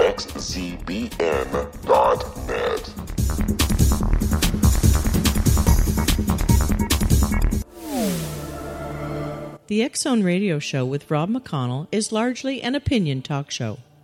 www.xzbn.net. The Zone Radio Show with Rob McConnell is largely an opinion talk show.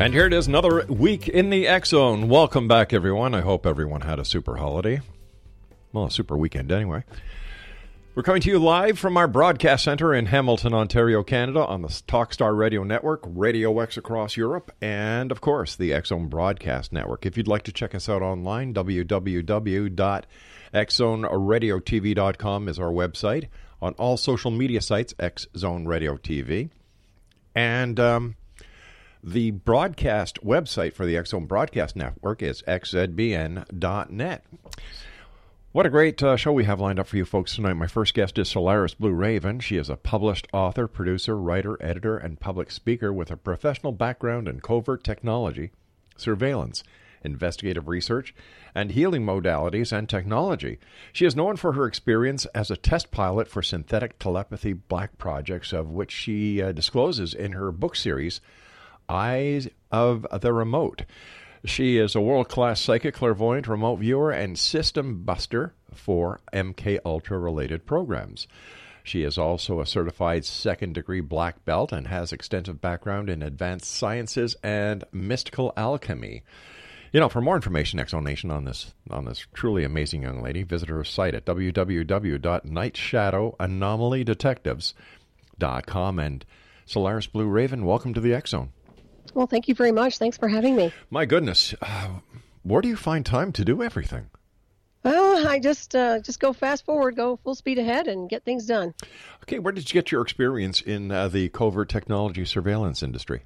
And here it is, another week in the X Zone. Welcome back, everyone. I hope everyone had a super holiday. Well, a super weekend, anyway. We're coming to you live from our broadcast center in Hamilton, Ontario, Canada, on the Talkstar Radio Network, Radio X across Europe, and of course, the X Zone Broadcast Network. If you'd like to check us out online, www.xzoneradiotv.com is our website. On all social media sites, X Zone Radio TV. And um, the broadcast website for the Zone Broadcast Network is xzbn.net. What a great uh, show we have lined up for you folks tonight. My first guest is Solaris Blue Raven. She is a published author, producer, writer, editor, and public speaker with a professional background in covert technology, surveillance, investigative research, and healing modalities and technology. She is known for her experience as a test pilot for synthetic telepathy black projects, of which she uh, discloses in her book series, Eyes of the Remote. She is a world class psychic, clairvoyant, remote viewer, and system buster for MK Ultra related programs. She is also a certified second degree black belt and has extensive background in advanced sciences and mystical alchemy. You know, for more information, X Zone Nation on this on this truly amazing young lady, visit her site at www.nightshadowanomalydetectives.com. And Solaris Blue Raven, welcome to the X Zone. Well, thank you very much. Thanks for having me. My goodness, uh, where do you find time to do everything? Well, I just uh, just go fast forward, go full speed ahead, and get things done. Okay, where did you get your experience in uh, the covert technology surveillance industry?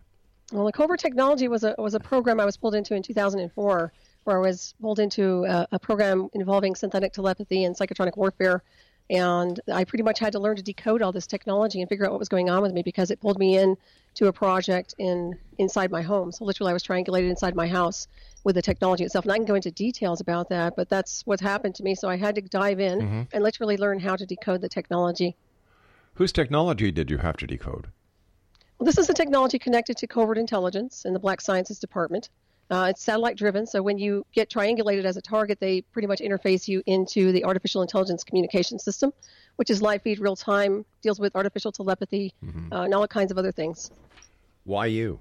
Well, the covert technology was a was a program I was pulled into in 2004, where I was pulled into a, a program involving synthetic telepathy and psychotronic warfare, and I pretty much had to learn to decode all this technology and figure out what was going on with me because it pulled me in to a project in inside my home. So literally, I was triangulated inside my house with the technology itself. And I can go into details about that, but that's what happened to me. So I had to dive in Mhm. and literally learn how to decode the technology. Whose technology did you have to decode? Well, this is a technology connected to covert intelligence in the Black Sciences Department. Uh, it's satellite driven, so when you get triangulated as a target, they pretty much interface you into the artificial intelligence communication system, which is live feed, real time, deals with artificial telepathy, uh, and all kinds of other things. Why you?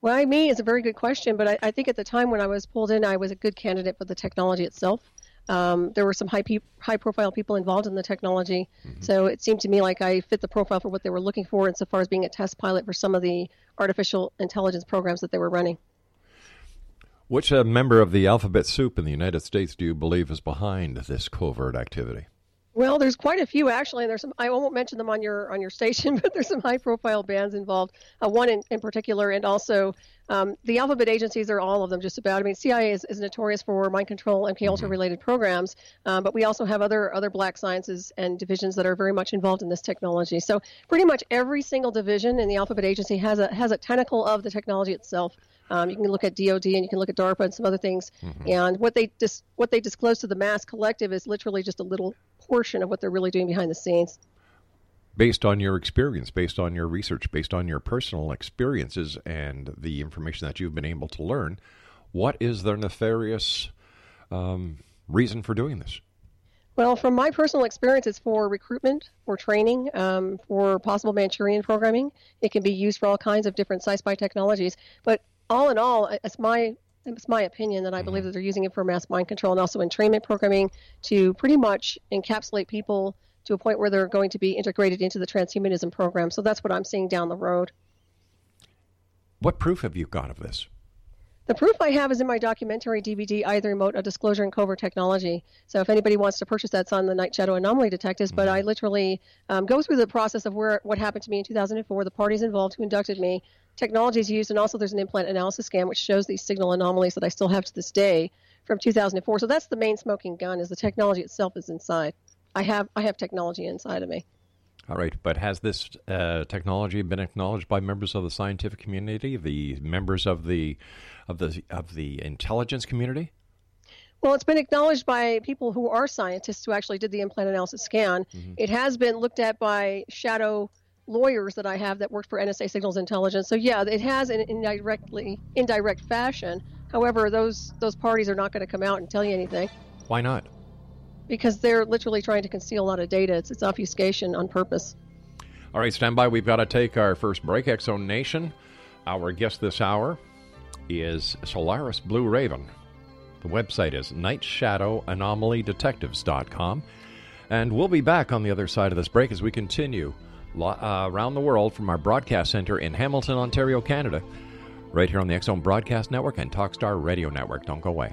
Why me is a very good question, but I, I think at the time when I was pulled in, I was a good candidate for the technology itself. Um, there were some high, pe- high profile people involved in the technology, so it seemed to me like I fit the profile for what they were looking for insofar as being a test pilot for some of the artificial intelligence programs that they were running. Which uh, member of the alphabet soup in the United States do you believe is behind this covert activity? Well, there's quite a few actually, and there's some. I won't mention them on your on your station, but there's some high-profile bands involved. Uh, one in, in particular, and also um, the alphabet agencies are all of them just about. I mean, CIA is, is notorious for mind control, MK Ultra related programs, um, but we also have other other black sciences and divisions that are very much involved in this technology. So pretty much every single division in the alphabet agency has a has a tentacle of the technology itself. Um, you can look at DoD and you can look at DARPA and some other things. Mm-hmm. And what they dis- what they disclose to the mass collective is literally just a little portion of what they're really doing behind the scenes. Based on your experience, based on your research, based on your personal experiences and the information that you've been able to learn, what is their nefarious um, reason for doing this? Well, from my personal experience, it's for recruitment, for training, um, for possible Manchurian programming. It can be used for all kinds of different sci-fi technologies. But all in all, it's my it's my opinion that I believe mm-hmm. that they're using it for mass mind control and also entrainment programming to pretty much encapsulate people to a point where they're going to be integrated into the transhumanism program. So that's what I'm seeing down the road. What proof have you got of this? The proof I have is in my documentary DVD, I the Remote, A Disclosure in Covert Technology. So if anybody wants to purchase that, it's on the Night Shadow Anomaly Detectives. But I mm-hmm. literally um, go through the process of where what happened to me in 2004, the parties involved who inducted me, technologies used, and also there's an implant analysis scan which shows these signal anomalies that I still have to this day from 2004. So that's the main smoking gun is the technology itself is inside. I have I have technology inside of me. All right, but has this uh, technology been acknowledged by members of the scientific community, the members of the of the of the intelligence community? Well, it's been acknowledged by people who are scientists who actually did the implant analysis scan. Mm-hmm. It has been looked at by shadow lawyers that I have that worked for NSA Signals Intelligence. So yeah, it has in indirectly indirect fashion. However, those those parties are not going to come out and tell you anything. Why not? Because they're literally trying to conceal a lot of data. It's, it's obfuscation on purpose. All right, stand by. We've got to take our first break. Zone Nation. Our guest this hour is Solaris Blue Raven. The website is nightshadowanomalydetectives.com. And we'll be back on the other side of this break as we continue uh, around the world from our broadcast center in Hamilton, Ontario, Canada, right here on the Zone Broadcast Network and Talkstar Radio Network. Don't go away.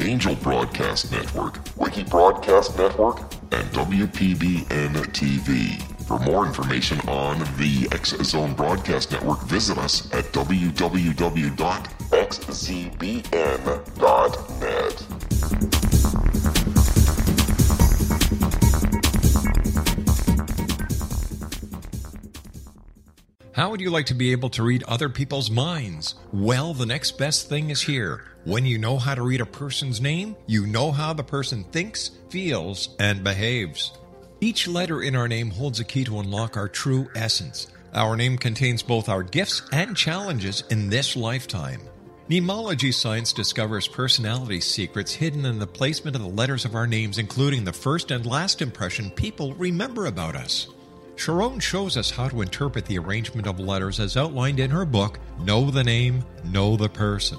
Angel Broadcast Network, Wiki Broadcast Network, and WPBN TV. For more information on the X Zone Broadcast Network, visit us at www.xzbn.net. How would you like to be able to read other people's minds? Well, the next best thing is here. When you know how to read a person's name, you know how the person thinks, feels, and behaves. Each letter in our name holds a key to unlock our true essence. Our name contains both our gifts and challenges in this lifetime. Name-ology science discovers personality secrets hidden in the placement of the letters of our names, including the first and last impression people remember about us. Sharon shows us how to interpret the arrangement of letters as outlined in her book, Know the Name, Know the Person.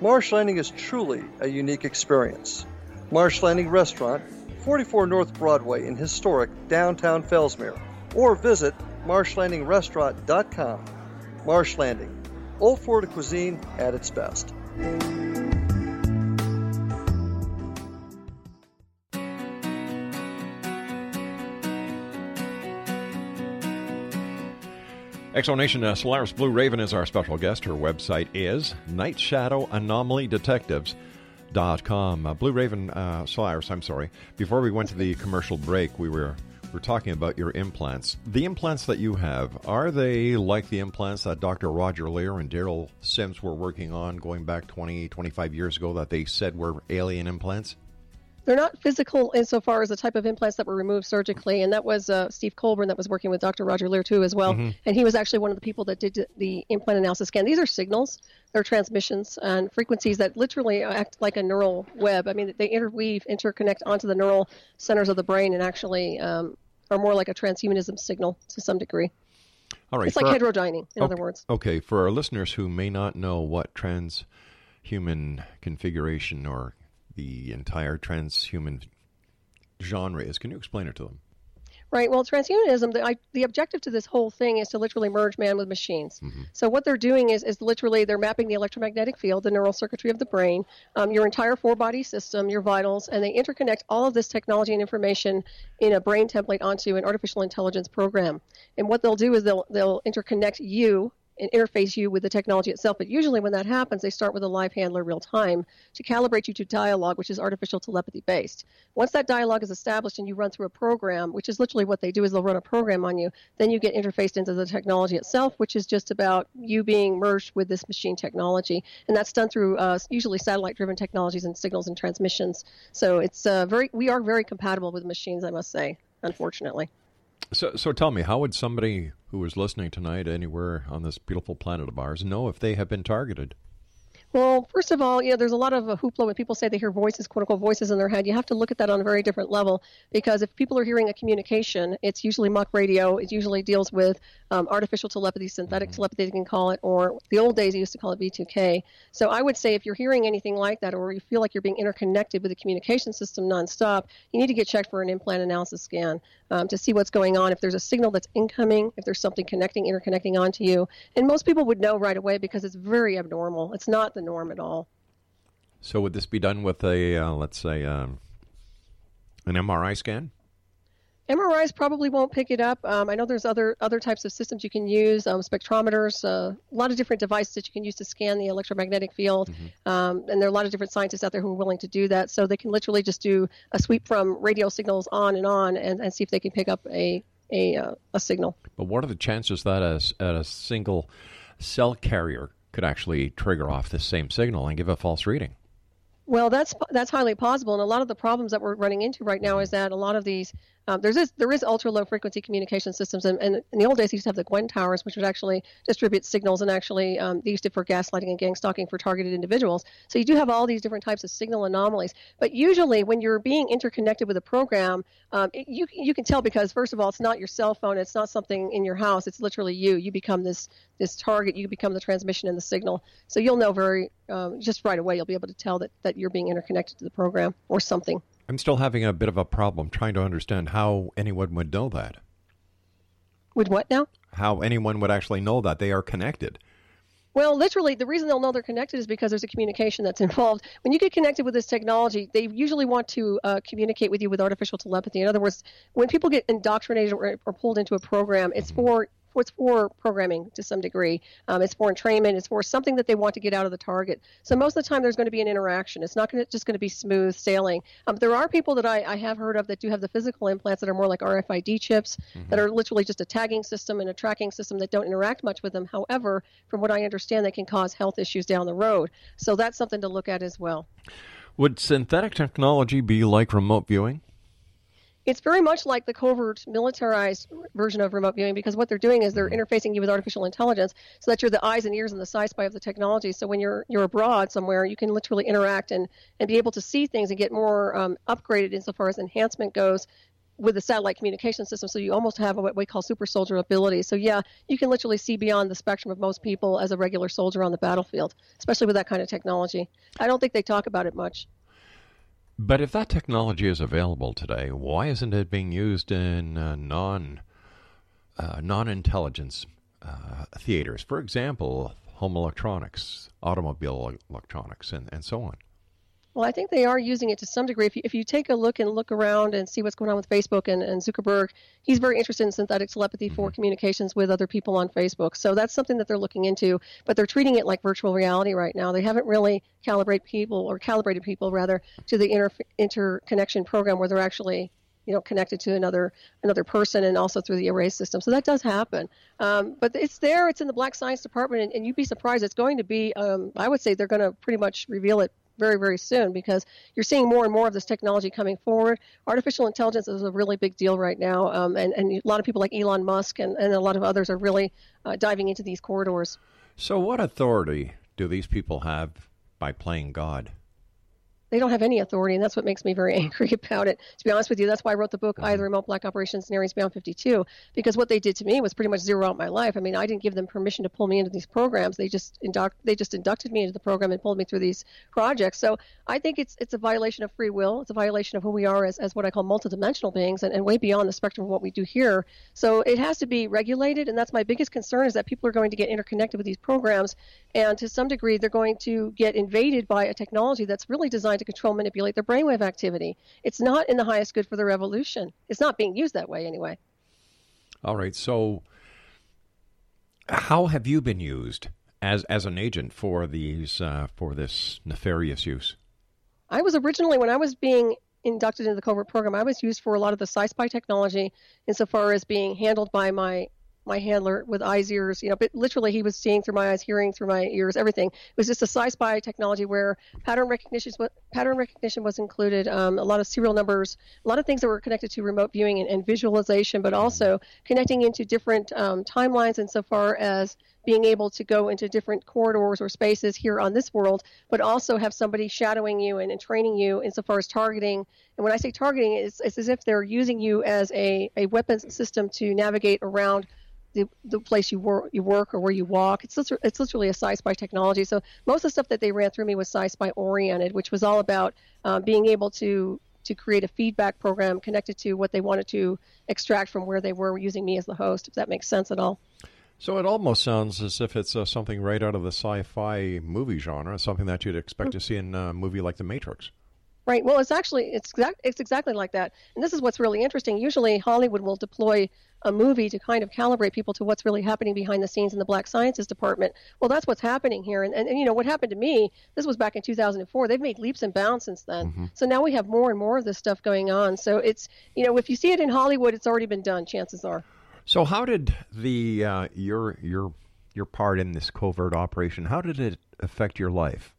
Marsh Landing is truly a unique experience. Marsh Landing Restaurant, 44 North Broadway in historic downtown Fellsmere, or visit marshlandingrestaurant.com. Marsh Landing, Old Florida cuisine at its best. X Zone Nation uh, Solaris Blue Raven is our special guest. Her website is Night Shadow Anomaly Detectives. Dot com. Uh, Blue Raven uh, Solaris, I'm sorry. Before we went to the commercial break, we were we were talking about your implants. The implants that you have, are they like the implants that Dr. Roger Leir and Derrel Sims were working on going back 20, 25 years ago that they said were alien implants? They're not physical insofar as the type of implants that were removed surgically, and that was uh, Steve Colbern that was working with Dr. Roger Leir too as well, Mm-hmm. and he was actually one of the people that did the implant analysis scan. These are signals, they're transmissions and frequencies that literally act like a neural web. I mean, they interweave, interconnect onto the neural centers of the brain, and actually um, are more like a transhumanism signal to some degree. All right. It's like our- heterodyning, in other words. Okay, for our listeners who may not know what transhuman configuration or the entire transhuman genre is, can you explain it to them? Right. Well, transhumanism, the, I, the objective to this whole thing is to literally merge man with machines. So what they're doing is, is literally they're mapping the electromagnetic field, the neural circuitry of the brain, um, your entire four body system, your vitals, and they interconnect all of this technology and information in a brain template onto an artificial intelligence program. And what they'll do is they'll they'll interconnect you and interface you with the technology itself. But usually, when that happens, they start with a live handler real time to calibrate you to dialogue, which is artificial telepathy based. Once that dialogue is established and you run through a program, which is literally what they do is they'll run a program on you, then you get interfaced into the technology itself, which is just about you being merged with this machine technology, and that's done through uh, usually satellite-driven technologies and signals and transmissions. So it's uh, very we are very compatible with machines, I must say. Unfortunately. So, so tell me, how would somebody who is listening tonight anywhere on this beautiful planet of ours know if they have been targeted? Well, first of all, you know, there's a lot of uh, hoopla when people say they hear voices, quote unquote, voices in their head. You have to look at that on a very different level because if people are hearing a communication, it's usually muck radio. It usually deals with um, artificial telepathy, synthetic telepathy, they can call it, or the old days they used to call it V2K. So I would say if you're hearing anything like that or you feel like you're being interconnected with the communication system nonstop, you need to get checked for an implant analysis scan um, to see what's going on. If there's a signal that's incoming, if there's something connecting, interconnecting onto you. And most people would know right away because it's very abnormal. It's not the norm at all. So, would this be done with a, uh, let's say, um, an MRI scan? MRIs probably won't pick it up. Um, I know there's other other types of systems you can use, um, spectrometers, uh, a lot of different devices that you can use to scan the electromagnetic field. Um, and there are a lot of different scientists out there who are willing to do that. So they can literally just do a sweep from radio signals on and on and, and see if they can pick up a a, uh, a signal. But what are the chances that a, a single cell carrier could actually trigger off this same signal and give a false reading? Well, that's that's highly possible, and a lot of the problems that we're running into right now mm-hmm. is that a lot of these Um, there's this, there is ultra low frequency communication systems, and, and, in the old days, they used to have the GWEN towers, which would actually distribute signals, and actually um, they used it for gaslighting and gang stalking for targeted individuals. So you do have all these different types of signal anomalies. But usually, when you're being interconnected with a program, um, it, you you can tell because first of all, it's not your cell phone, it's not something in your house, it's literally you. You become this this target, you become the transmission and the signal. So you'll know very um, just right away. You'll be able to tell that that you're being interconnected to the program or something. I'm still having a bit of a problem trying to understand how anyone would know that. With what now? How anyone would actually know that they are connected. Well, literally, the reason they'll know they're connected is because there's a communication that's involved. When you get connected with this technology, they usually want to uh, communicate with you with artificial telepathy. In other words, when people get indoctrinated or, or pulled into a program, it's mm-hmm. for it's for programming to some degree. Um, it's for entrainment. It's for something that they want to get out of the target. So most of the time, there's going to be an interaction. It's not gonna, just going to be smooth sailing. Um, there are people that I, I, have heard of that do have the physical implants that are more like RFID chips mm-hmm. that are literally just a tagging system and a tracking system that don't interact much with them. However, from what I understand, they can cause health issues down the road. So that's something to look at as well. Would synthetic technology be like remote viewing? It's very much like the covert militarized version of remote viewing because what they're doing is they're interfacing you with artificial intelligence so that you're the eyes and ears and the sci spy of the technology. So when you're you're abroad somewhere, you can literally interact and, and be able to see things and get more um, upgraded insofar as enhancement goes with the satellite communication system. So you almost have what we call super soldier ability. So yeah, you can literally see beyond the spectrum of most people as a regular soldier on the battlefield, especially with that kind of technology. I don't think they talk about it much. But if that technology is available today, why isn't it being used in uh, non uh, non intelligence uh, theaters? For example, home electronics, automobile electronics, and, and so on. Well, I think they are using it to some degree. If you, if you take a look and look around and see what's going on with Facebook and, and Zuckerberg, he's very interested in synthetic telepathy for mm-hmm. communications with other people on Facebook. So that's something that they're looking into, but they're treating it like virtual reality right now. They haven't really calibrate people or calibrated people rather to the inter, interconnection program where they're actually you know connected to another another person and also through the array system so that does happen um, but it's there it's in the black science department and, and you'd be surprised it's going to be um, i would say they're going to pretty much reveal it very, very soon because you're seeing more and more of this technology coming forward. Artificial intelligence is a really big deal right now, um, and, and a lot of people like Elon Musk and, and a lot of others are really uh, diving into these corridors. So, what authority do these people have by playing God? They don't have any authority, and that's what makes me very angry about it. To be honest with you, that's why I wrote the book, mm-hmm. Either Remote Black Operations and Areas Beyond 52, because what they did to me was pretty much zero out my life. I mean, I didn't give them permission to pull me into these programs. They just induct, they just inducted me into the program and pulled me through these projects. So I think it's it's a violation of free will. It's a violation of who we are as, as what I call multidimensional beings, and, and way beyond the spectrum of what we do here. So it has to be regulated, and that's my biggest concern is that people are going to get interconnected with these programs, and to some degree, they're going to get invaded by a technology that's really designed to control, manipulate their brainwave activity. It's not in the highest good for the revolution. It's not being used that way anyway. All right. So, how have you been used as as an agent for these uh, for this nefarious use? I was originally when I was being inducted into the covert program, I was used for a lot of the sci-spy technology insofar as being handled by my my handler with eyes, ears, you know, but literally he was seeing through my eyes, hearing through my ears, everything. It was just a sci-spy technology where pattern recognition, pattern recognition was included, um, a lot of serial numbers, a lot of things that were connected to remote viewing and, and visualization, but also connecting into different um, timelines insofar as being able to go into different corridors or spaces here on this world, but also have somebody shadowing you and, and training you insofar as targeting. And when I say targeting, it's, it's as if they're using you as a, a weapons system to navigate around the, the place you work, you work or where you walk. It's literally, it's literally a sci-spy technology. So most of the stuff that they ran through me was sci-spy oriented, which was all about um, being able to to create a feedback program connected to what they wanted to extract from where they were using me as the host. If that makes sense at all. So it almost sounds as if it's uh, something right out of the sci-fi movie genre, something that you'd expect mm-hmm. to see in a movie like The Matrix. Right. Well, it's actually it's exact it's exactly like that. And this is what's really interesting. Usually Hollywood will deploy a movie to kind of calibrate people to what's really happening behind the scenes in the black sciences department. Well, that's what's happening here. And, and, and you know, what happened to me, this was back in 2004. They've made leaps and bounds since then. Mm-hmm. So now we have more and more of this stuff going on. So it's, you know, if you see it in Hollywood, it's already been done, chances are. So how did the, uh, your, your, your part in this covert operation, how did it affect your life?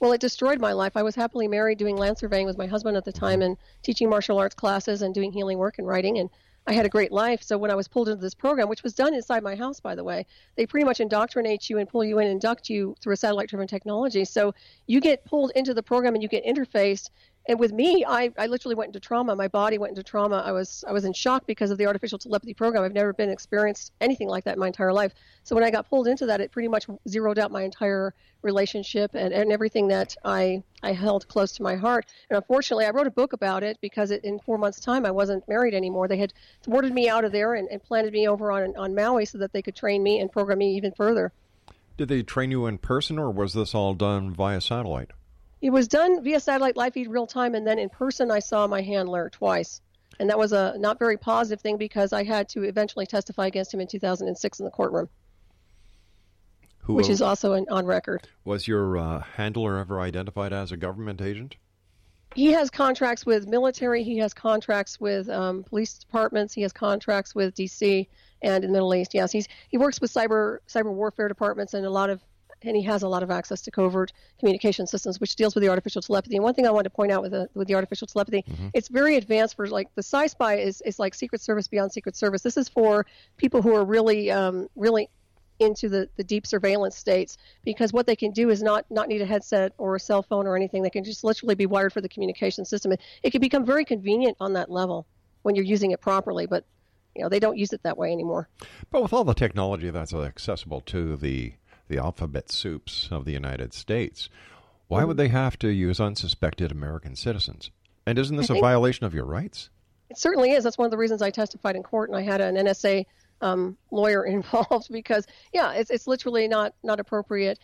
Well, it destroyed my life. I was happily married, doing land surveying with my husband at the time, and teaching martial arts classes and doing healing work and writing. And I had a great life. So when I was pulled into this program, which was done inside my house, by the way, they pretty much indoctrinate you and pull you in and induct you through a satellite-driven technology. So you get pulled into the program and you get interfaced and with me, I, I literally went into trauma. My body went into trauma. I was I was in shock because of the artificial telepathy program. I've never been experienced anything like that in my entire life. So when I got pulled into that, it pretty much zeroed out my entire relationship and, and everything that I I held close to my heart. And unfortunately, I wrote a book about it because it, in four months' time, I wasn't married anymore. They had thwarted me out of there and, and planted me over on on Maui so that they could train me and program me even further. Did they train you in person, or was this all done via satellite? It was done via satellite live feed real time, and then in person, I saw my handler twice. And that was a not very positive thing because I had to eventually testify against him in 2006 in the courtroom, Who which is also an, on record. was your uh, handler ever identified as a government agent? He has contracts with military, he has contracts with um, police departments, he has contracts with DC and in the Middle East. Yes, he's he works with cyber cyber warfare departments and a lot of and he has a lot of access to covert communication systems, which deals with the artificial telepathy. And one thing I want to point out with the with the artificial telepathy, it's very advanced for like the sci-spy is is like Secret Service beyond Secret Service. This is for people who are really um, really into the, the deep surveillance states because what they can do is not not need a headset or a cell phone or anything. They can just literally be wired for the communication system. It, it can become very convenient on that level when you're using it properly, but you know they don't use it that way anymore. But with all the technology that's accessible to the the alphabet soups of the United States, why would they have to use unsuspected American citizens? And isn't this a violation of your rights? It certainly is. That's one of the reasons I testified in court, and I had an NSA um, lawyer involved because, yeah, it's, it's literally not not appropriate.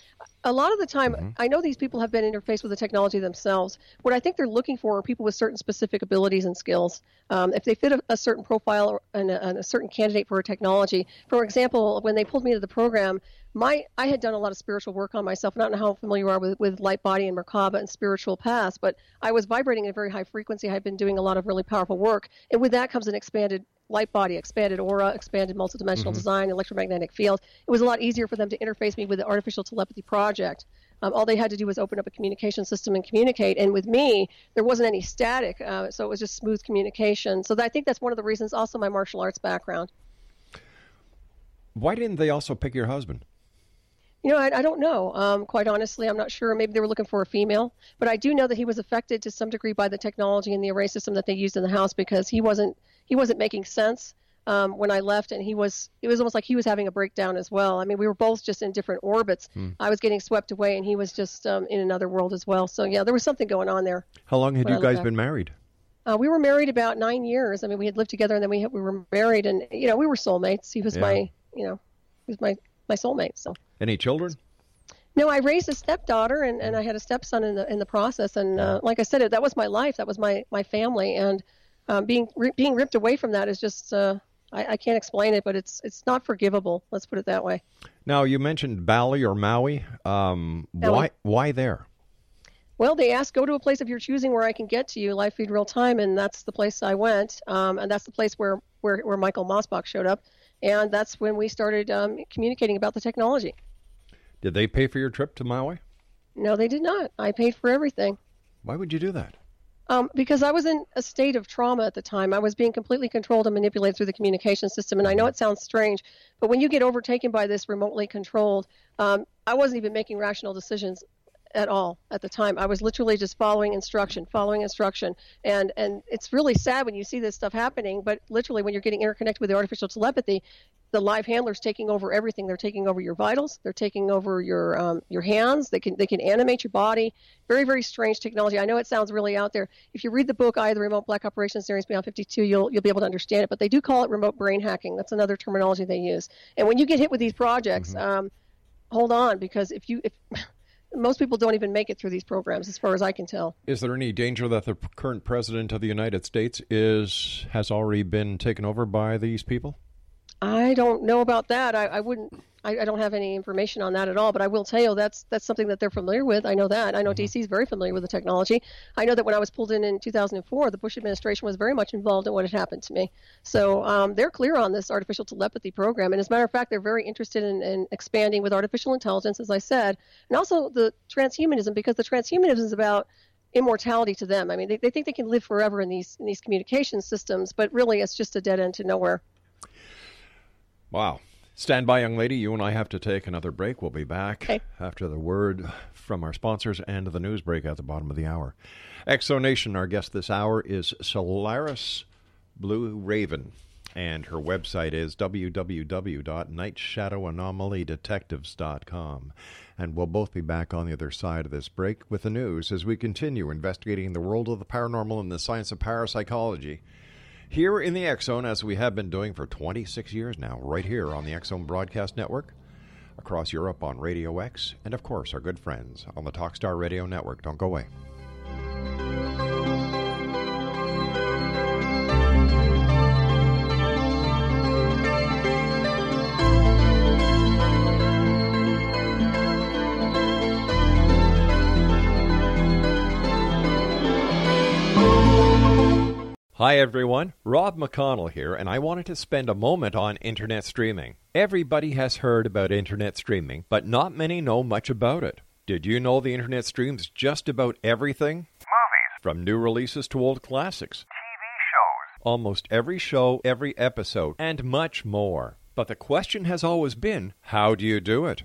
A lot of the time, I know these people have been interfaced with the technology themselves. What I think they're looking for are people with certain specific abilities and skills. Um, if they fit a, a certain profile and, a, and a certain candidate for a technology, for example, when they pulled me into the program, my I had done a lot of spiritual work on myself. I don't know how familiar you are with, with light body and Merkaba and spiritual paths, but I was vibrating at a very high frequency. I had been doing a lot of really powerful work, and with that comes an expanded light body, expanded aura, expanded multidimensional design, electromagnetic field. It was a lot easier for them to interface me with the artificial telepathy project. Um, all they had to do was open up a communication system and communicate. And with me, there wasn't any static, uh, so it was just smooth communication. So that, I think that's one of the reasons. Also, my martial arts background. Why didn't they also pick your husband? You know, I, I don't know. Um, quite honestly, I'm not sure. Maybe they were looking for a female, but I do know that he was affected to some degree by the technology and the array system that they used in the house because he wasn't he wasn't making sense um, when I left, and he was it was almost like he was having a breakdown as well. I mean, we were both just in different orbits. I was getting swept away, and he was just um, in another world as well. So yeah, there was something going on there. How long had you guys back. been married? Uh, we were married about nine years. I mean, we had lived together, and then we had, we were married, and you know, we were soulmates. He was Yeah. my you know, he was my my soulmate. So. Any children? No, I raised a stepdaughter and, and I had a stepson in the in the process. And uh, like I said, that was my life. That was my my family. And um, being ri being ripped away from that is just uh, I, I can't explain it, but it's it's not forgivable. Let's put it that way. Now you mentioned Bali or Maui. Um, Maui. why? Why there? Well, they asked go to a place of your choosing where I can get to you, live feed real time, and that's the place I went. Um, and that's the place where where where Michael Mossbach showed up, and that's when we started um, communicating about the technology. Did they pay for your trip to Maui? No, they did not. I paid for everything. Why would you do that? Um, because I was in a state of trauma at the time. I was being completely controlled and manipulated through the communication system. And I know it sounds strange, but when you get overtaken by this remotely controlled, um, I wasn't even making rational decisions at all at the time. I was literally just following instruction, following instruction. And and it's really sad when you see this stuff happening, but literally when you're getting interconnected with the artificial telepathy, the live handlers taking over everything. They're taking over your vitals. They're taking over your um, your hands. They can they can animate your body. Very very strange technology. I know it sounds really out there. If you read the book, I the Remote Black Operations Series Beyond 52, you'll you'll be able to understand it. But they do call it remote brain hacking. That's another terminology they use. And when you get hit with these projects, um, hold on because if you if most people don't even make it through these programs, as far as I can tell. Is there any danger that the current president of the United States is has already been taken over by these people? I don't know about that. I, I wouldn't I, I, don't have any information on that at all, but I will tell you that's that's something that they're familiar with. I know that. I know mm-hmm. DC is very familiar with the technology. I know that when I was pulled in in 2004, the Bush administration was very much involved in what had happened to me. So um, they're clear on this artificial telepathy program, and as a matter of fact, they're very interested in, in expanding with artificial intelligence, as I said, and also the transhumanism because the transhumanism is about immortality to them. I mean, they, they think they can live forever in these in these communication systems, but really, it's just a dead end to nowhere. Wow. Stand by, young lady. You and I have to take another break. We'll be back okay. after the word from our sponsors and the news break at the bottom of the hour. X Zone Nation, our guest this hour is Solaris Blue Raven, and her website is www.nightshadowanomalydetectives.com. And we'll both be back on the other side of this break with the news as we continue investigating the world of the paranormal and the science of parapsychology here in the Zone, as we have been doing for 26 years now, right here on the Zone Broadcast Network, across Europe on Radio X, and of course, our good friends on the Talkstar Radio Network. Don't go away. Hi everyone, Rob McConnell here, and I wanted to spend a moment on internet streaming. Everybody has heard about internet streaming, but not many know much about it. Did you know the internet streams just about everything? Movies. From new releases to old classics. TV shows. Almost every show, every episode, and much more. But the question has always been, how do you do it?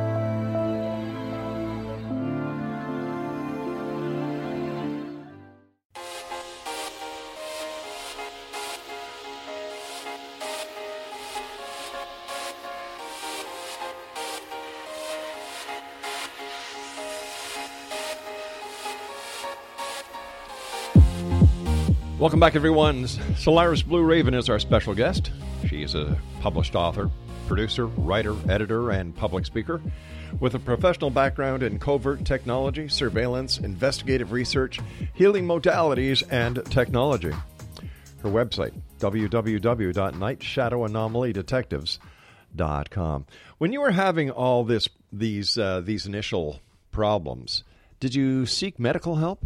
Welcome back, everyone. Solaris Blue Raven is our special guest. She is a published author, producer, writer, editor, and public speaker with a professional background in covert technology, surveillance, investigative research, healing modalities, and technology. Her website, www.nightshadowanomalydetectives.com. When you were having all this these uh, these initial problems, did you seek medical help?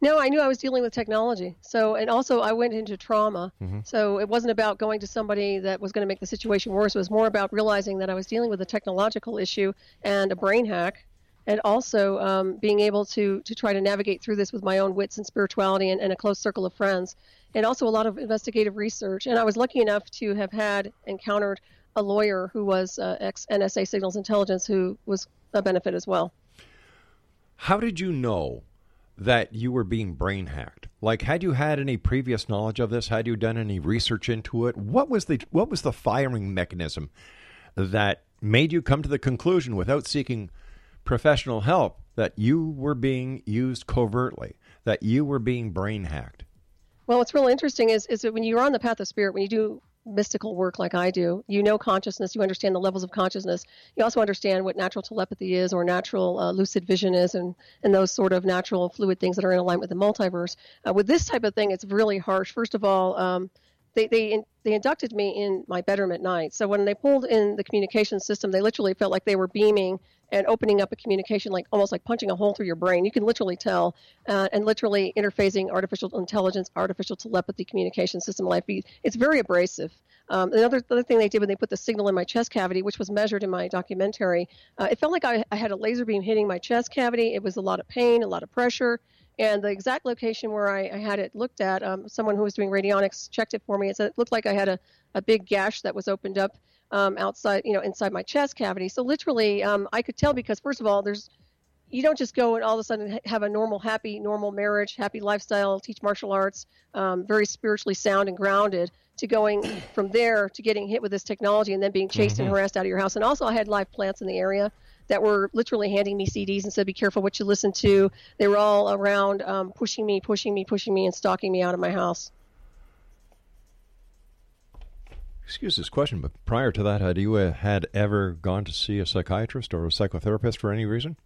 No, I knew I was dealing with technology. So, and also I went into trauma. Mm-hmm. So it wasn't about going to somebody that was going to make the situation worse. It was more about realizing that I was dealing with a technological issue and a brain hack, and also um, being able to to try to navigate through this with my own wits and spirituality and, and a close circle of friends, and also a lot of investigative research. And I was lucky enough to have had encountered a lawyer who was uh, ex NSA Signals Intelligence, who was a benefit as well. How did you know that you were being brain hacked? Like, had you had any previous knowledge of this? Had you done any research into it? What was the what was the firing mechanism that made you come to the conclusion, without seeking professional help, that you were being used covertly, that you were being brain hacked? Well, what's real interesting is is that when you're on the path of spirit, when you do mystical work like I do, you know consciousness, you understand the levels of consciousness. You also understand what natural telepathy is or natural uh, lucid vision is and, and those sort of natural fluid things that are in alignment with the multiverse. Uh, with this type of thing, it's really harsh. First of all, um, they, they, they inducted me in my bedroom at night. So when they pulled in the communication system, they literally felt like they were beaming and opening up a communication like almost like punching a hole through your brain. You can literally tell, uh, and literally interfacing artificial intelligence, artificial telepathy communication system life. It's very abrasive. Um, another other thing they did when they put the signal in my chest cavity, which was measured in my documentary, uh, it felt like I, I had a laser beam hitting my chest cavity. It was a lot of pain, a lot of pressure. And the exact location where I, I had it looked at, um, someone who was doing radionics checked it for me. It, said it looked like I had a, a big gash that was opened up um, outside, you know, inside my chest cavity. So literally, um, I could tell because first of all, there's you don't just go and all of a sudden have a normal, happy, normal marriage, happy lifestyle, teach martial arts, um, very spiritually sound and grounded, to going from there to getting hit with this technology and then being chased Mm-hmm. and harassed out of your house. And also, I had live plants in the area that were literally handing me CDs and said, "Be careful what you listen to." They were all around, um, pushing me, pushing me, pushing me, and stalking me out of my house. Excuse this question, but prior to that, had you uh, had ever gone to see a psychiatrist or a psychotherapist for any reason?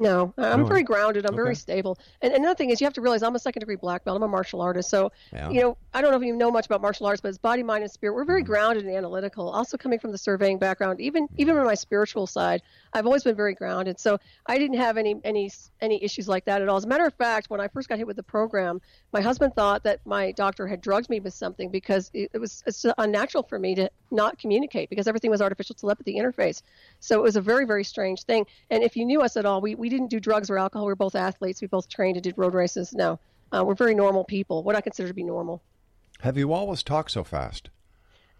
No, oh, I'm No. very grounded. I'm very stable. And another thing is, you have to realize I'm a second degree black belt. I'm a martial artist. So, Yeah. you know, I don't know if you know much about martial arts, but it's body, mind, and spirit. We're very mm-hmm. grounded and analytical. Also, coming from the surveying background, even even on my spiritual side, I've always been very grounded. So, I didn't have any any any issues like that at all. As a matter of fact, when I first got hit with the program, my husband thought that my doctor had drugged me with something because it, it was it's unnatural for me to not communicate because everything was artificial telepathy interface. So it was a very, very strange thing. And if you knew us at all, we, we didn't do drugs or alcohol. We were both athletes. We both trained and did road races. No, uh, we're very normal people, what I consider to be normal. Have you always talked so fast?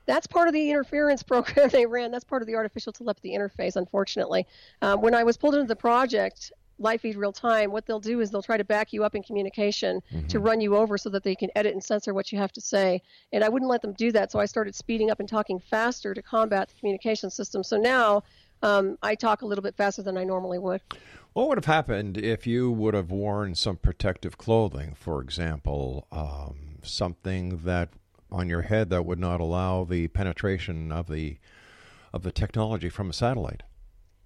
That's part of the interference program they ran. That's part of the artificial telepathy interface, unfortunately. Um, when I was pulled into the project, Live Feed Real Time, what they'll do is they'll try to back you up in communication to run you over so that they can edit and censor what you have to say. And I wouldn't let them do that, so I started speeding up and talking faster to combat the communication system. So now um, I talk a little bit faster than I normally would. What would have happened if you would have worn some protective clothing, for example, um, something that on your head that would not allow the penetration of the of the technology from a satellite.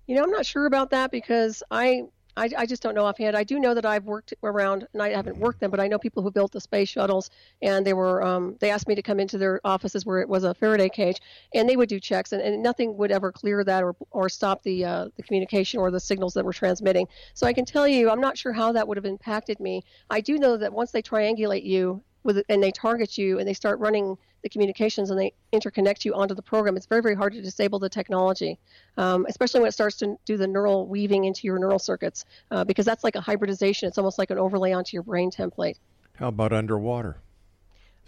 You know, I'm not sure about that because I I, I, just don't know offhand. I do know that I've worked around, and I haven't worked them, but I know people who built the space shuttles, and they were um, they asked me to come into their offices where it was a Faraday cage, and they would do checks, and, and nothing would ever clear that or or stop the uh, the communication or the signals that were transmitting. So I can tell you, I'm not sure how that would have impacted me. I do know that once they triangulate you with and they target you and they start running the communications and they interconnect you onto the program, it's very, very hard to disable the technology, um, especially when it starts to do the neural weaving into your neural circuits, uh, because that's like a hybridization. It's almost like an overlay onto your brain template. How about underwater?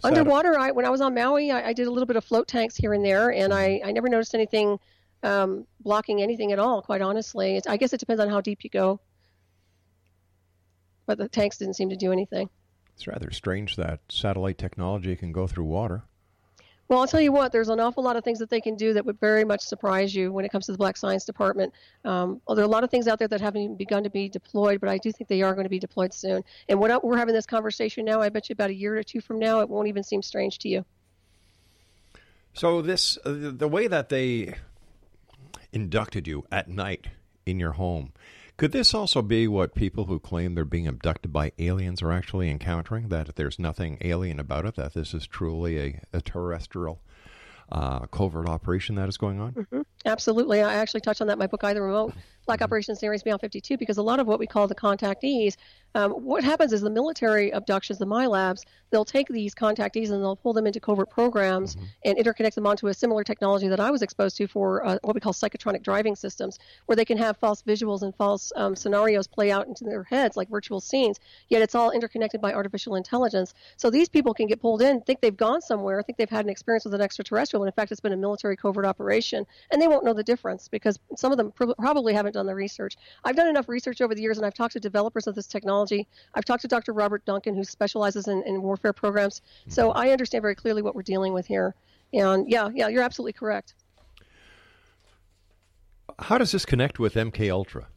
Underwater, I, when I was on Maui, I, I, did a little bit of float tanks here and there, and I, I never noticed anything um, blocking anything at all, quite honestly. It's, I guess it depends on how deep you go. But the tanks didn't seem to do anything. It's rather strange that satellite technology can go through water. Well, I'll tell you what, there's an awful lot of things that they can do that would very much surprise you when it comes to the Black Science Department. Um, well, there are a lot of things out there that haven't even begun to be deployed, but I do think they are going to be deployed soon. And when we're having this conversation now, I bet you about a year or two from now, it won't even seem strange to you. So, this, uh, the way that they inducted you at night in your home, could this also be what people who claim they're being abducted by aliens are actually encountering? That there's nothing alien about it, that this is truly a, a terrestrial uh, covert operation that is going on? Mm-hmm. Absolutely. I actually touched on that in my book, Eye of the Remote Black. Operations Series Beyond 52, because a lot of what we call the contactees um, what happens is the military abductions, the MILABs. they'll take these contactees and they'll pull them into covert programs mm-hmm. and interconnect them onto a similar technology that I was exposed to for uh, what we call psychotronic driving systems, where they can have false visuals and false um, scenarios play out into their heads like virtual scenes, yet it's all interconnected by artificial intelligence. So these people can get pulled in, think they've gone somewhere, think they've had an experience with an extraterrestrial, when in fact it's been a military covert operation, and they won't know the difference because some of them pr- probably haven't done the research. I've done enough research over the years and I've talked to developers of this technology. I've talked to Dr. Robert Duncan, who specializes in, in warfare programs. So mm-hmm. I understand very clearly what we're dealing with here. And yeah, yeah, you're absolutely correct. How does this connect with MK Ultra?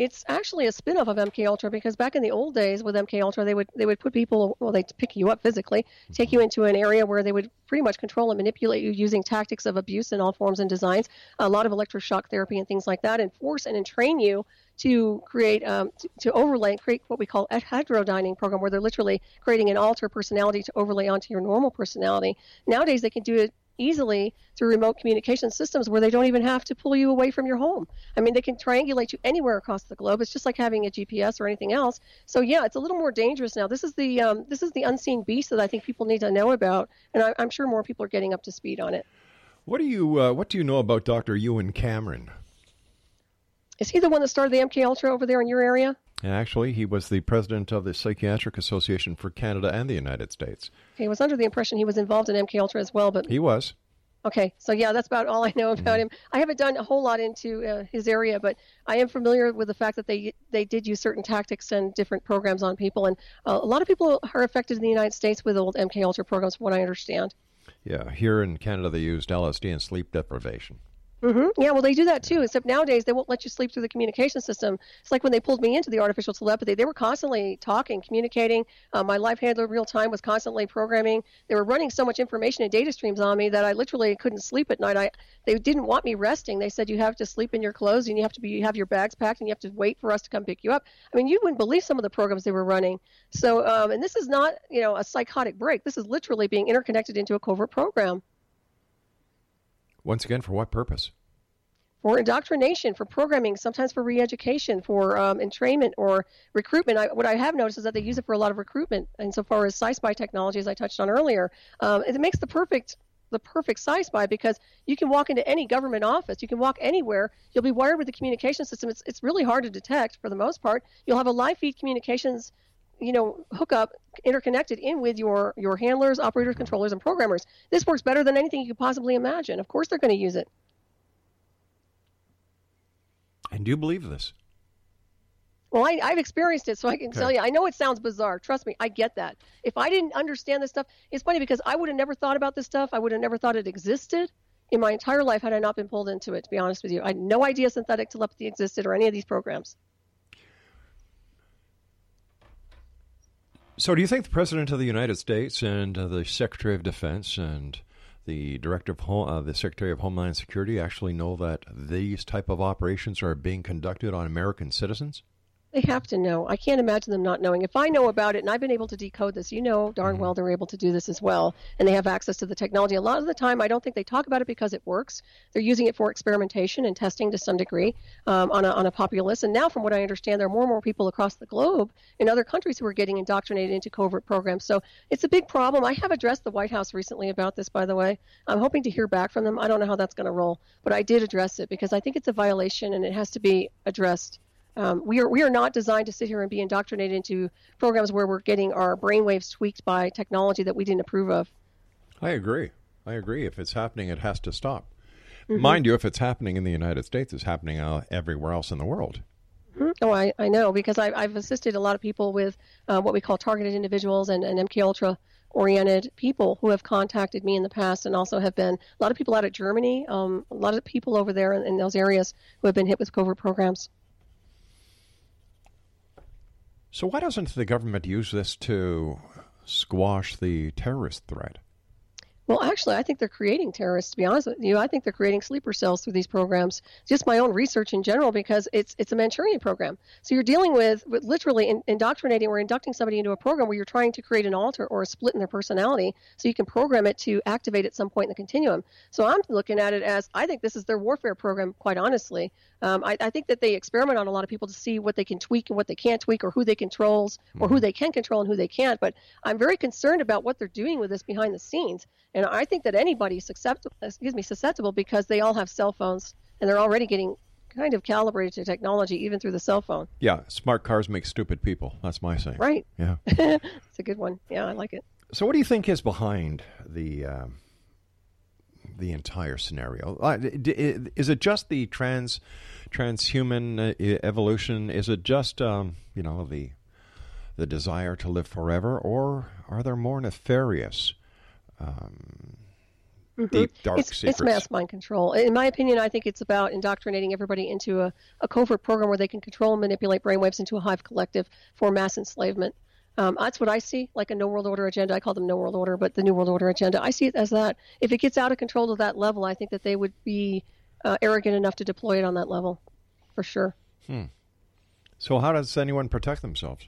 It's actually a spin-off of MK Ultra because back in the old days with MK Ultra, they would they would put people well, they'd pick you up physically, take you into an area where they would pretty much control and manipulate you using tactics of abuse in all forms and designs, a lot of electroshock therapy and things like that, and force and entrain you to create um, to, to, overlay create what we call a heterodyning program where they're literally creating an alter personality to overlay onto your normal personality. Nowadays they can do it easily through remote communication systems where they don't even have to pull you away from your home. I mean, they can triangulate you anywhere across the globe. It's just like having a GPS or anything else. So yeah, it's a little more dangerous now. This is the um, this is the unseen beast that I think people need to know about, and I, am sure more people are getting up to speed on it. What do you uh, what do you know about Dr. Ewen Cameron? Is he the one that started the MK Ultra over there in your area? Actually, he was the president of the Psychiatric Association for Canada and the United States. He was under the impression he was involved in MK Ultra as well, but he was. Okay, so yeah, that's about all I know about mm. him. I haven't done a whole lot into uh, his area, but I am familiar with the fact that they they did use certain tactics and different programs on people, and uh, a lot of people are affected in the United States with old MK Ultra programs, from what I understand. Yeah, here in Canada, they used LSD and sleep deprivation. Mm-hmm. Yeah, well, they do that too. Except nowadays, they won't let you sleep through the communication system. It's like when they pulled me into the artificial telepathy. They were constantly talking, communicating. Uh, my life handler, real time, was constantly programming. They were running so much information and data streams on me that I literally couldn't sleep at night. I they didn't want me resting. They said you have to sleep in your clothes and you have to be you have your bags packed and you have to wait for us to come pick you up. I mean, you wouldn't believe some of the programs they were running. So, um, and this is not you know a psychotic break. This is literally being interconnected into a covert program. Once again, for what purpose? For indoctrination, for programming, sometimes for re-education, for um, entrainment or recruitment. I, what I have noticed is that they use it for a lot of recruitment. Insofar as sci-spy technology, as I touched on earlier, um, it makes the perfect the perfect sci-spy because you can walk into any government office, you can walk anywhere. You'll be wired with the communication system. It's it's really hard to detect for the most part. You'll have a live feed communications you know hookup interconnected in with your your handlers operators controllers and programmers this works better than anything you could possibly imagine of course they're going to use it and do you believe this? Well, I, have experienced it, so I can okay. tell you. I know it sounds bizarre. Trust me, I get that. If I didn't understand this stuff, it's funny because I would have never thought about this stuff. I would have never thought it existed in my entire life had I not been pulled into it. To be honest with you, I had no idea synthetic telepathy existed or any of these programs. So, do you think the President of the United States and uh, the Secretary of Defense and the Director of Home, uh, the Secretary of Homeland Security actually know that these type of operations are being conducted on American citizens? They have to know. I can't imagine them not knowing. If I know about it and I've been able to decode this, you know darn Mm-hmm. well they're able to do this as well. And they have access to the technology. A lot of the time, I don't think they talk about it because it works. They're using it for experimentation and testing to some degree um, on, a, on a populace. And now, from what I understand, there are more and more people across the globe in other countries who are getting indoctrinated into covert programs. So it's a big problem. I have addressed the White House recently about this, by the way. I'm hoping to hear back from them. I don't know how that's going to roll, but I did address it because I think it's a violation and it has to be addressed. Um, we are we are not designed to sit here and be indoctrinated into programs where we're getting our brainwaves tweaked by technology that we didn't approve of. I agree. I agree. If it's happening, it has to stop. Mhm. Mind you, if it's happening in the United States, it's happening uh, everywhere else in the world. Mhm. Oh, I, I know because I, I've assisted a lot of people with uh, what we call targeted individuals and, and MK Ultra oriented people who have contacted me in the past and also have been a lot of people out of Germany, um, a lot of people over there in, in those areas who have been hit with covert programs. So, why doesn't the government use this to squash the terrorist threat? Well, actually, I think they're creating terrorists. To be honest with you, I think they're creating sleeper cells through these programs. Just my own research in general, because it's it's a Manchurian program. So you're dealing with, with literally in, indoctrinating or inducting somebody into a program where you're trying to create an alter or a split in their personality, so you can program it to activate at some point in the continuum. So I'm looking at it as I think this is their warfare program. Quite honestly, um, I, I think that they experiment on a lot of people to see what they can tweak and what they can't tweak, or who they controls, or who they can control and who they can't. But I'm very concerned about what they're doing with this behind the scenes. And I think that anybody's susceptible, excuse me, susceptible because they all have cell phones and they're already getting kind of calibrated to technology even through the cell phone. Yeah, smart cars make stupid people. That's my saying. Right. Yeah. it's a good one. Yeah, I like it. So, what do you think is behind the um, the entire scenario? Uh, Is it just the trans transhuman uh, evolution? Is it just um, you know the the desire to live forever, or are there more nefarious, um, Mhm. deep dark it's, secrets? It's mass mind control. In my opinion, I think it's about indoctrinating everybody into a, a covert program where they can control and manipulate brainwaves into a hive collective for mass enslavement. Um, that's what I see, like a no world order agenda. I call them no world order, but the new world order agenda. I see it as that. If it gets out of control to that level, I think that they would be uh, arrogant enough to deploy it on that level, for sure. Hmm. So, how does anyone protect themselves?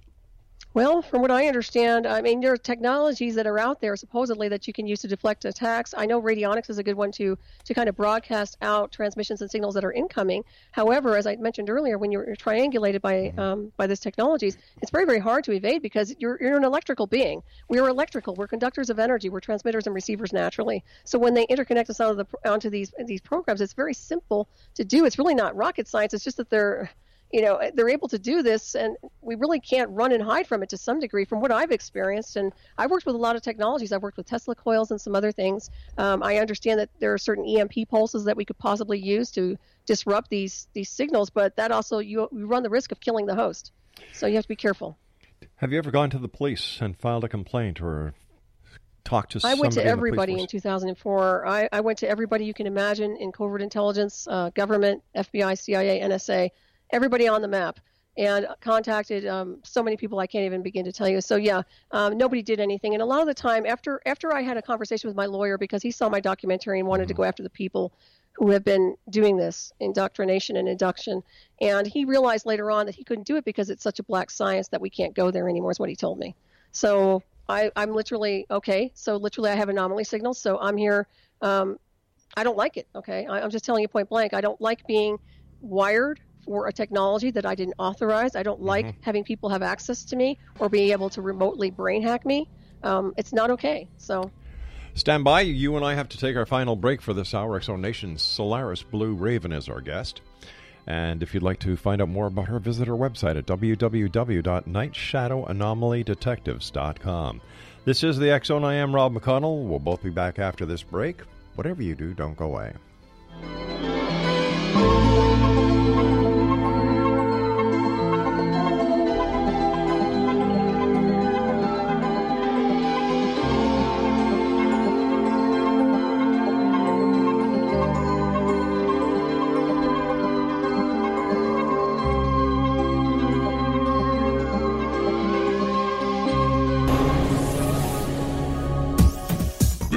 Well, from what I understand, I mean, there are technologies that are out there supposedly that you can use to deflect attacks. I know radionics is a good one to to kind of broadcast out transmissions and signals that are incoming. However, as I mentioned earlier, when you're triangulated by um, by these technologies, it's very very hard to evade because you're you're an electrical being. We are electrical. We're conductors of energy. We're transmitters and receivers naturally. So when they interconnect us onto the onto these these programs, it's very simple to do. It's really not rocket science. It's just that they're you know they're able to do this and we really can't run and hide from it to some degree from what i've experienced. And i've worked with a lot of technologies. I've worked with tesla coils and some other things. Um, i understand that there are certain emp pulses that we could possibly use to disrupt these these signals but that also you, you run the risk of killing the host. So you have to be careful. Have you ever gone to the police and filed a complaint or talked to someone? I went to somebody in everybody in 2004. I, I went to everybody you can imagine in covert intelligence, uh, government, FBI, CIA, NSA, everybody on the map, and contacted um, so many people I can't even begin to tell you. So yeah, um, nobody did anything. And a lot of the time, after after I had a conversation with my lawyer because he saw my documentary and wanted to go after the people who have been doing this indoctrination and induction, and he realized later on that he couldn't do it because it's such a black science that we can't go there anymore. Is what he told me. So I, I'm literally okay. So literally, I have anomaly signals. So I'm here. Um, I don't like it. Okay, I, I'm just telling you point blank. I don't like being wired for a technology that I didn't authorize. I don't like having people have access to me or be able to remotely brain hack me. Um, it's not okay. So Stand by. You and I have to take our final break for this hour. X Zone Nation's Solaris Blue Raven is our guest. And if you'd like to find out more about her, visit her website at www.nightshadowanomalydetectives.com. This is the Zone. I am Rob McConnell. We'll both be back after this break. Whatever you do, don't go away.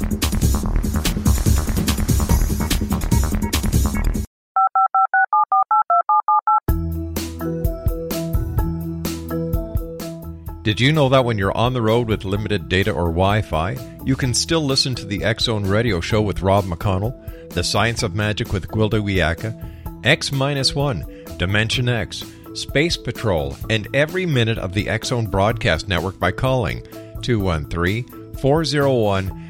Did you know that when you're on the road with limited data or Wi Fi, you can still listen to the X Zone Radio Show with Rob McConnell, The Science of Magic with Gwilda Wiyaka, X 1, Dimension X, Space Patrol, and every minute of the X Zone Broadcast Network by calling 213 401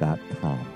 www.holisticcancerfoundation.com.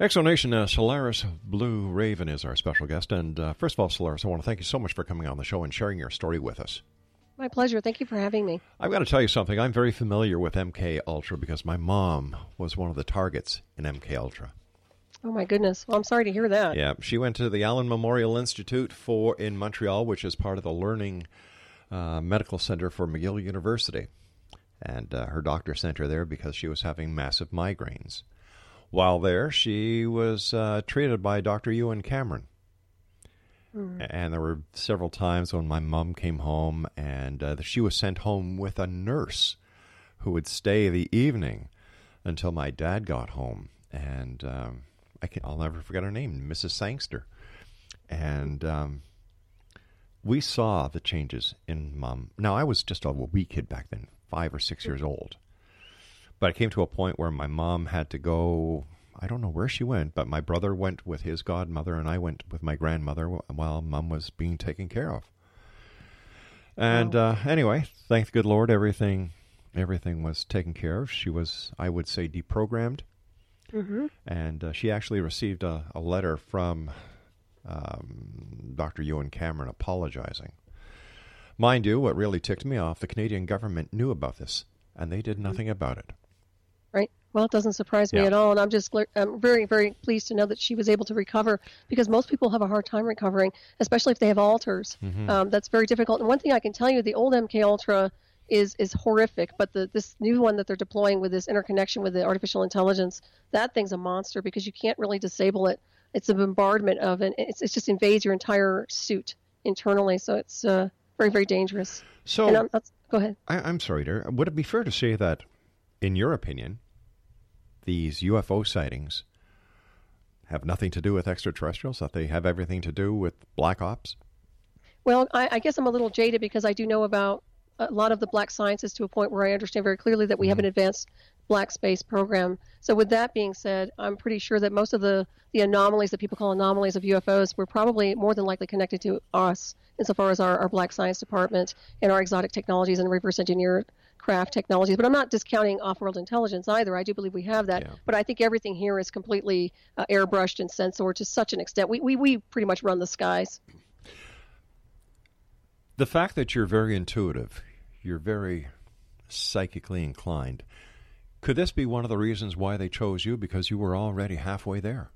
X Zone Nation, uh, Solaris Blue Raven is our special guest. And uh, first of all, Solaris, I want to thank you so much for coming on the show and sharing your story with us. My pleasure. Thank you for having me. I've got to tell you something. I'm very familiar with MK Ultra because my mom was one of the targets in MK Ultra. Oh my goodness. Well, I'm sorry to hear that. Yeah, she went to the Allen Memorial Institute for in Montreal, which is part of the Learning uh, Medical Center for McGill University, and uh, her doctor sent her there because she was having massive migraines. While there, she was uh, treated by Dr. Ewen Cameron. Mm. And there were several times when my mom came home and uh, she was sent home with a nurse who would stay the evening until my dad got home. And um, I can, I'll never forget her name, Mrs. Sangster. And um, we saw the changes in mom. Now, I was just a wee kid back then, five or six years old. But I came to a point where my mom had to go. I don't know where she went, but my brother went with his godmother, and I went with my grandmother while mom was being taken care of. And uh, anyway, thank the good Lord, everything everything was taken care of. She was, I would say, deprogrammed. Mm-hmm. And uh, she actually received a, a letter from um, Dr. Ewen Cameron apologizing. Mind you, what really ticked me off, the Canadian government knew about this, and they did nothing about it. Right. Well, it doesn't surprise me Yeah. at all, and I'm just I'm very, very pleased to know that she was able to recover because most people have a hard time recovering, especially if they have alters. Mhm. Um, that's very difficult. And one thing I can tell you, the old MK Ultra is is horrific, but the this new one that they're deploying with this interconnection with the artificial intelligence, that thing's a monster because you can't really disable it. It's a bombardment of it. It's, it's just invades your entire suit internally, so it's uh, very, very dangerous. So, and I'm, go ahead. I, I'm sorry, dear. Would it be fair to say that, in your opinion, these UFO sightings have nothing to do with extraterrestrials? That they have everything to do with black ops? Well, I, I guess I'm a little jaded because I do know about a lot of the black sciences to a point where I understand very clearly that we have an mm-hmm. advanced black space program. So, with that being said, I'm pretty sure that most of the, the anomalies that people call anomalies of UFOs were probably more than likely connected to us, insofar as our, our black science department and our exotic technologies and reverse engineered craft technologies. But I'm not discounting off world intelligence either. I do believe we have that. But I think everything here is completely uh, airbrushed and censored to such an extent. We, we, we pretty much run the skies. The fact that you're very intuitive, you're very psychically inclined, could this be one of the reasons why they chose you? Because you were already halfway there.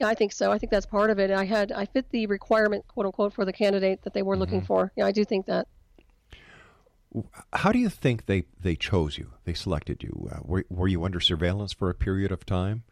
Yeah, I think so. I think that's part of it. I had I fit the requirement, quote unquote, for the candidate that they were looking for. Yeah, I do think that. How do you think they, they chose you? They selected you. Uh, were, were you under surveillance for a period of time?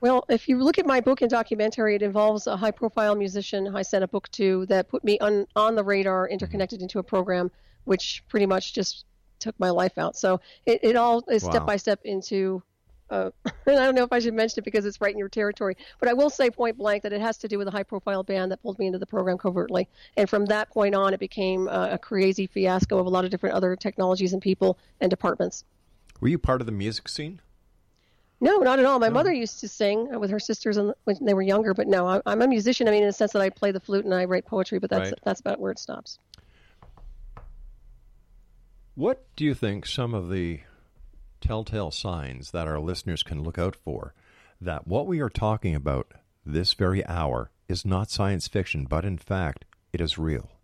Well, if you look at my book and documentary, it involves a high-profile musician I sent a book to that put me on on the radar, interconnected into a program, which pretty much just took my life out. So it, it all is Wow. step by step into. Uh, and I don't know if I should mention it because it's right in your territory, but I will say point blank that it has to do with a high-profile band that pulled me into the program covertly. And from that point on, it became uh, a crazy fiasco of a lot of different other technologies and people and departments. Were you part of the music scene? No, not at all. My mother used to sing uh, with her sisters when they were younger, but no, I, I'm a musician. I mean, in the sense that I play the flute and I write poetry, but that's Right. that's about where it stops. What do you think some of the telltale signs that our listeners can look out for that what we are talking about this very hour is not science fiction, but in fact, it is real?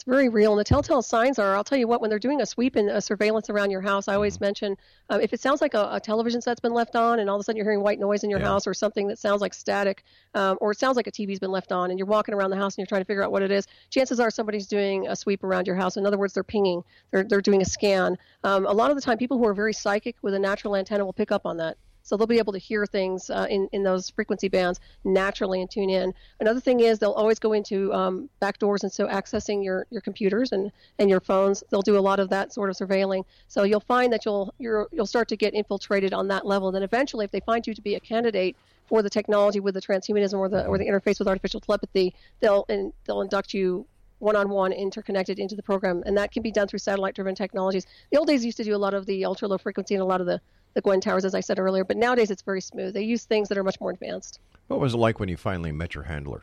It's very real, and the telltale signs are. I'll tell you what. When they're doing a sweep and a surveillance around your house, I always Mm-hmm. mention uh, if it sounds like a, a television set's been left on, and all of a sudden you're hearing white noise in your Yeah. house, or something that sounds like static, um, or it sounds like a TV's been left on, and you're walking around the house and you're trying to figure out what it is. Chances are somebody's doing a sweep around your house. In other words, they're pinging. They're they're doing a scan. Um, a lot of the time, people who are very psychic with a natural antenna will pick up on that. So they'll be able to hear things uh, in, in those frequency bands naturally and tune in. Another thing is they'll always go into um, back doors and so accessing your, your computers and, and your phones. They'll do a lot of that sort of surveilling. So you'll find that you'll you're, you'll start to get infiltrated on that level. And then eventually, if they find you to be a candidate for the technology with the transhumanism or the or the interface with artificial telepathy, they'll they'll induct you one-on-one interconnected into the program and that can be done through satellite driven technologies the old days used to do a lot of the ultra low frequency and a lot of the the GWEN towers as i said earlier but nowadays it's very smooth they use things that are much more advanced What was it like when you finally met your handler?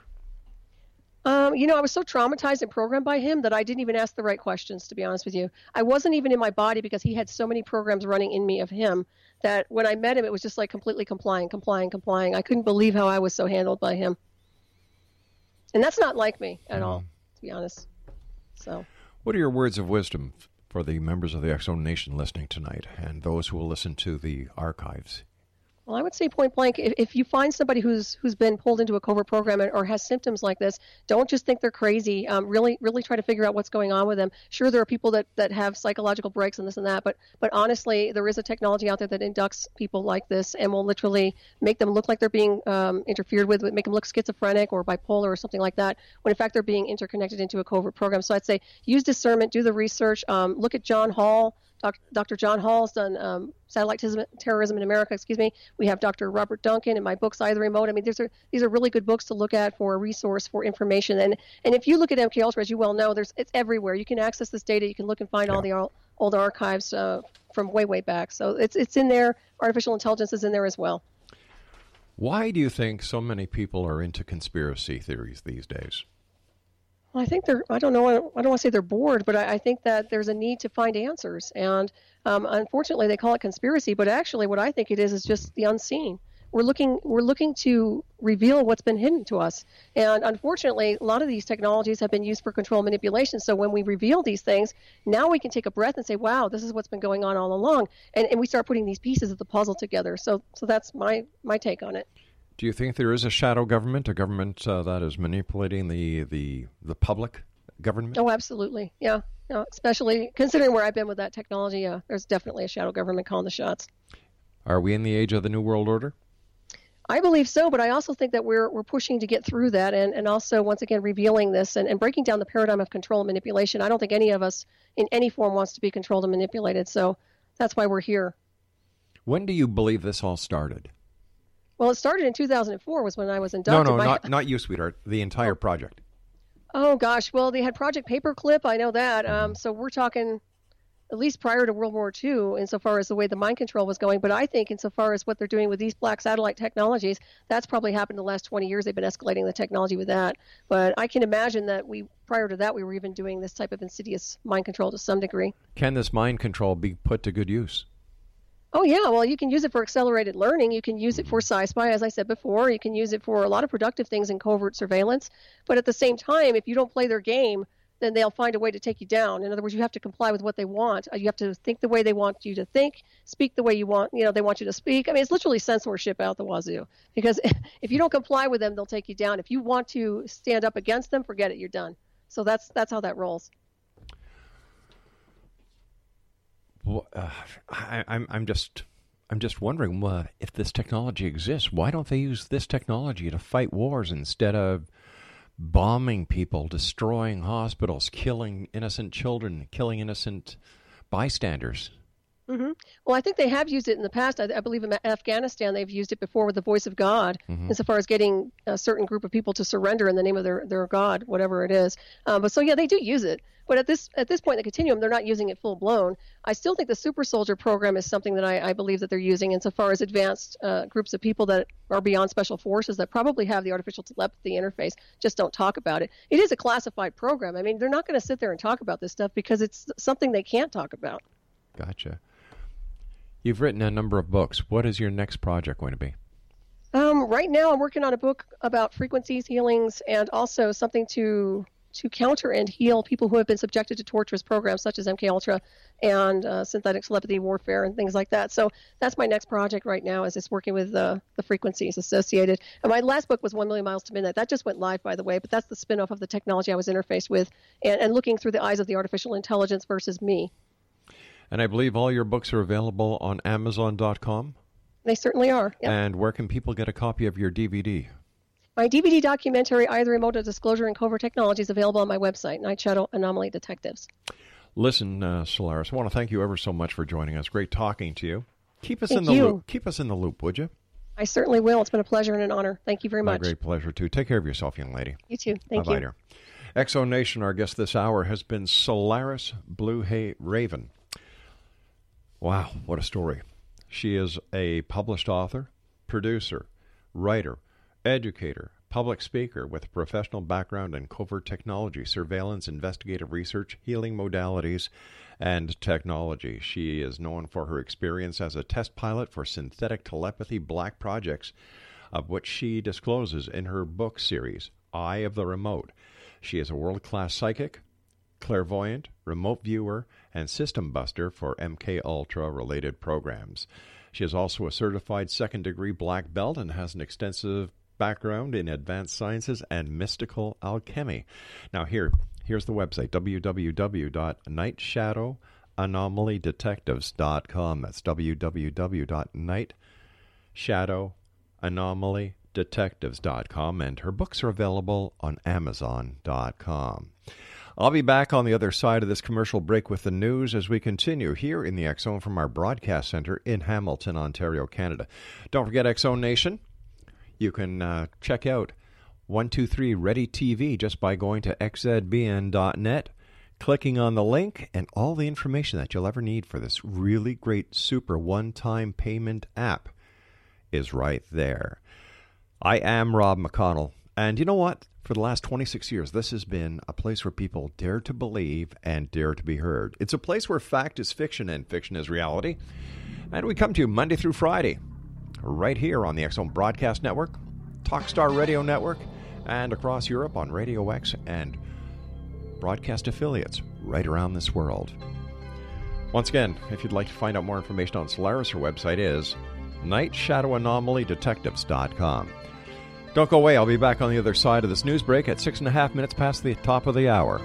um, you know, I was so traumatized and programmed by him that I didn't even ask the right questions, to be honest with you. I wasn't even in my body because he had so many programs running in me of him that when I met him, it was just like completely complying, complying, complying. I couldn't believe how I was so handled by him. And that's not like me at all, to be honest. So. What are your words of wisdom for the members of the X Zone Nation listening tonight and those who will listen to the archives? Well, I would say point blank, if, if you find somebody who's who's been pulled into a covert program or has symptoms like this, don't just think they're crazy. Um, really, really try to figure out what's going on with them. Sure, there are people that, that have psychological breaks and this and that, but but honestly, there is a technology out there that inducts people like this and will literally make them look like they're being um, interfered with, make them look schizophrenic or bipolar or something like that, when in fact they're being interconnected into a covert program. So I'd say use discernment, do the research, um, look at John Hall. Dr. John Hall's done um, satellite terrorism in America. Excuse me. We have Dr. Robert Duncan in my books, Eye of the Remote. I mean, these are these are really good books to look at for a resource for information. And and if you look at MK Ultra, as you well know, there's it's everywhere. You can access this data. You can look and find yeah. all the old, old archives uh, from way way back. So it's it's in there. Artificial intelligence is in there as well. Why do you think so many people are into conspiracy theories these days? I think they're, I don't know, I don't want to say they're bored, but I, I think that there's a need to find answers. And um, unfortunately, they call it conspiracy, but actually, what I think it is is just the unseen. We're looking, we're looking to reveal what's been hidden to us. And unfortunately, a lot of these technologies have been used for control manipulation. So when we reveal these things, now we can take a breath and say, wow, this is what's been going on all along. And, and we start putting these pieces of the puzzle together. So, so that's my, my take on it. Do you think there is a shadow government, a government uh, that is manipulating the, the, the public government? Oh, absolutely. Yeah. No, especially considering where I've been with that technology, yeah, there's definitely a shadow government calling the shots. Are we in the age of the New World Order? I believe so, but I also think that we're we're pushing to get through that and, and also once again revealing this and, and breaking down the paradigm of control and manipulation. I don't think any of us in any form wants to be controlled and manipulated. So that's why we're here. When do you believe this all started? Well, it started in 2004 was when I was inducted. No, no, My, not not you, sweetheart. The entire project. Oh gosh, well they had Project Paperclip. I know that. Um, mm-hmm. so we're talking at least prior to World War II, insofar as the way the mind control was going. But I think, insofar as what they're doing with these black satellite technologies, that's probably happened the last 20 years. They've been escalating the technology with that. But I can imagine that we, prior to that, we were even doing this type of insidious mind control to some degree. Can this mind control be put to good use? Oh yeah, well you can use it for accelerated learning. You can use it for sci-spy, as I said before. You can use it for a lot of productive things in covert surveillance. But at the same time, if you don't play their game, then they'll find a way to take you down. In other words, you have to comply with what they want. Uh, you have to think the way they want you to think, speak the way you want. You know, they want you to speak. I mean, it's literally censorship out the wazoo. Because if you don't comply with them, they'll take you down. If you want to stand up against them, forget it. You're done. So that's that's how that rolls. Well, uh, I, I'm I'm just I'm just wondering uh, if this technology exists. Why don't they use this technology to fight wars instead of bombing people, destroying hospitals, killing innocent children, killing innocent bystanders? Mm-hmm. Well, I think they have used it in the past. I, I, believe in Afghanistan they've used it before with the voice of God, mm-hmm. insofar as getting a certain group of people to surrender in the name of their, their God, whatever it is. Um, but so yeah, they do use it. But at this at this point in the continuum, they're not using it full blown. I still think the super soldier program is something that I, I believe that they're using insofar as advanced uh, groups of people that are beyond special forces that probably have the artificial telepathy interface, just don't talk about it. It is a classified program. I mean, they're not going to sit there and talk about this stuff because it's something they can't talk about. Gotcha. You've written a number of books. What is your next project going to be? Um, right now, I'm working on a book about frequencies, healings, and also something to to counter and heal people who have been subjected to torturous programs such as MK Ultra and uh, synthetic telepathy warfare and things like that. So that's my next project right now is just working with uh, the frequencies associated. And my last book was One Million Miles to Midnight. That just went live, by the way, but that's the spinoff of the technology I was interfaced with and, and looking through the eyes of the artificial intelligence versus me. And I believe all your books are available on Amazon.com. They certainly are. Yep. And where can people get a copy of your DVD? My DVD documentary, Eye of the Remote Disclosure and Covert Technology, is available on my website, Night Shadow Anomaly Detectives. Listen, uh, Solaris, I want to thank you ever so much for joining us. Great talking to you. Keep us thank in the you. loop. Keep us in the loop, would you? I certainly will. It's been a pleasure and an honor. Thank you very much. My great pleasure too. Take care of yourself, young lady. You too. Thank Bye-bye, you. X Zone Nation, our guest this hour has been Solaris Blue Hay Raven. Wow, what a story. She is a published author, producer, writer, educator, public speaker with a professional background in covert technology, surveillance, investigative research, healing modalities, and technology. She is known for her experience as a test pilot for synthetic telepathy black projects, of which she discloses in her book series, Eye of the Remote. She is a world class psychic, clairvoyant, remote viewer, and system buster for MK Ultra related programs. She is also a certified second degree black belt and has an extensive background in advanced sciences and mystical alchemy. Now, here, here's the website www.nightshadowanomalydetectives.com. That's www.nightshadowanomalydetectives.com. And her books are available on Amazon.com. I'll be back on the other side of this commercial break with the news as we continue here in the Zone from our broadcast center in Hamilton, Ontario, Canada. Don't forget Zone Nation. You can uh, check out 123 Ready TV just by going to xzbn.net, clicking on the link, and all the information that you'll ever need for this really great super one time payment app is right there. I am Rob McConnell. And you know what? For the last 26 years, this has been a place where people dare to believe and dare to be heard. It's a place where fact is fiction and fiction is reality. And we come to you Monday through Friday, right here on the Zone Broadcast Network, Talkstar Radio Network, and across Europe on Radio X and broadcast affiliates right around this world. Once again, if you'd like to find out more information on Solaris, her website is nightshadowanomalydetectives.com. Don't go away. I'll be back on the other side of this news break at six and a half minutes past the top of the hour.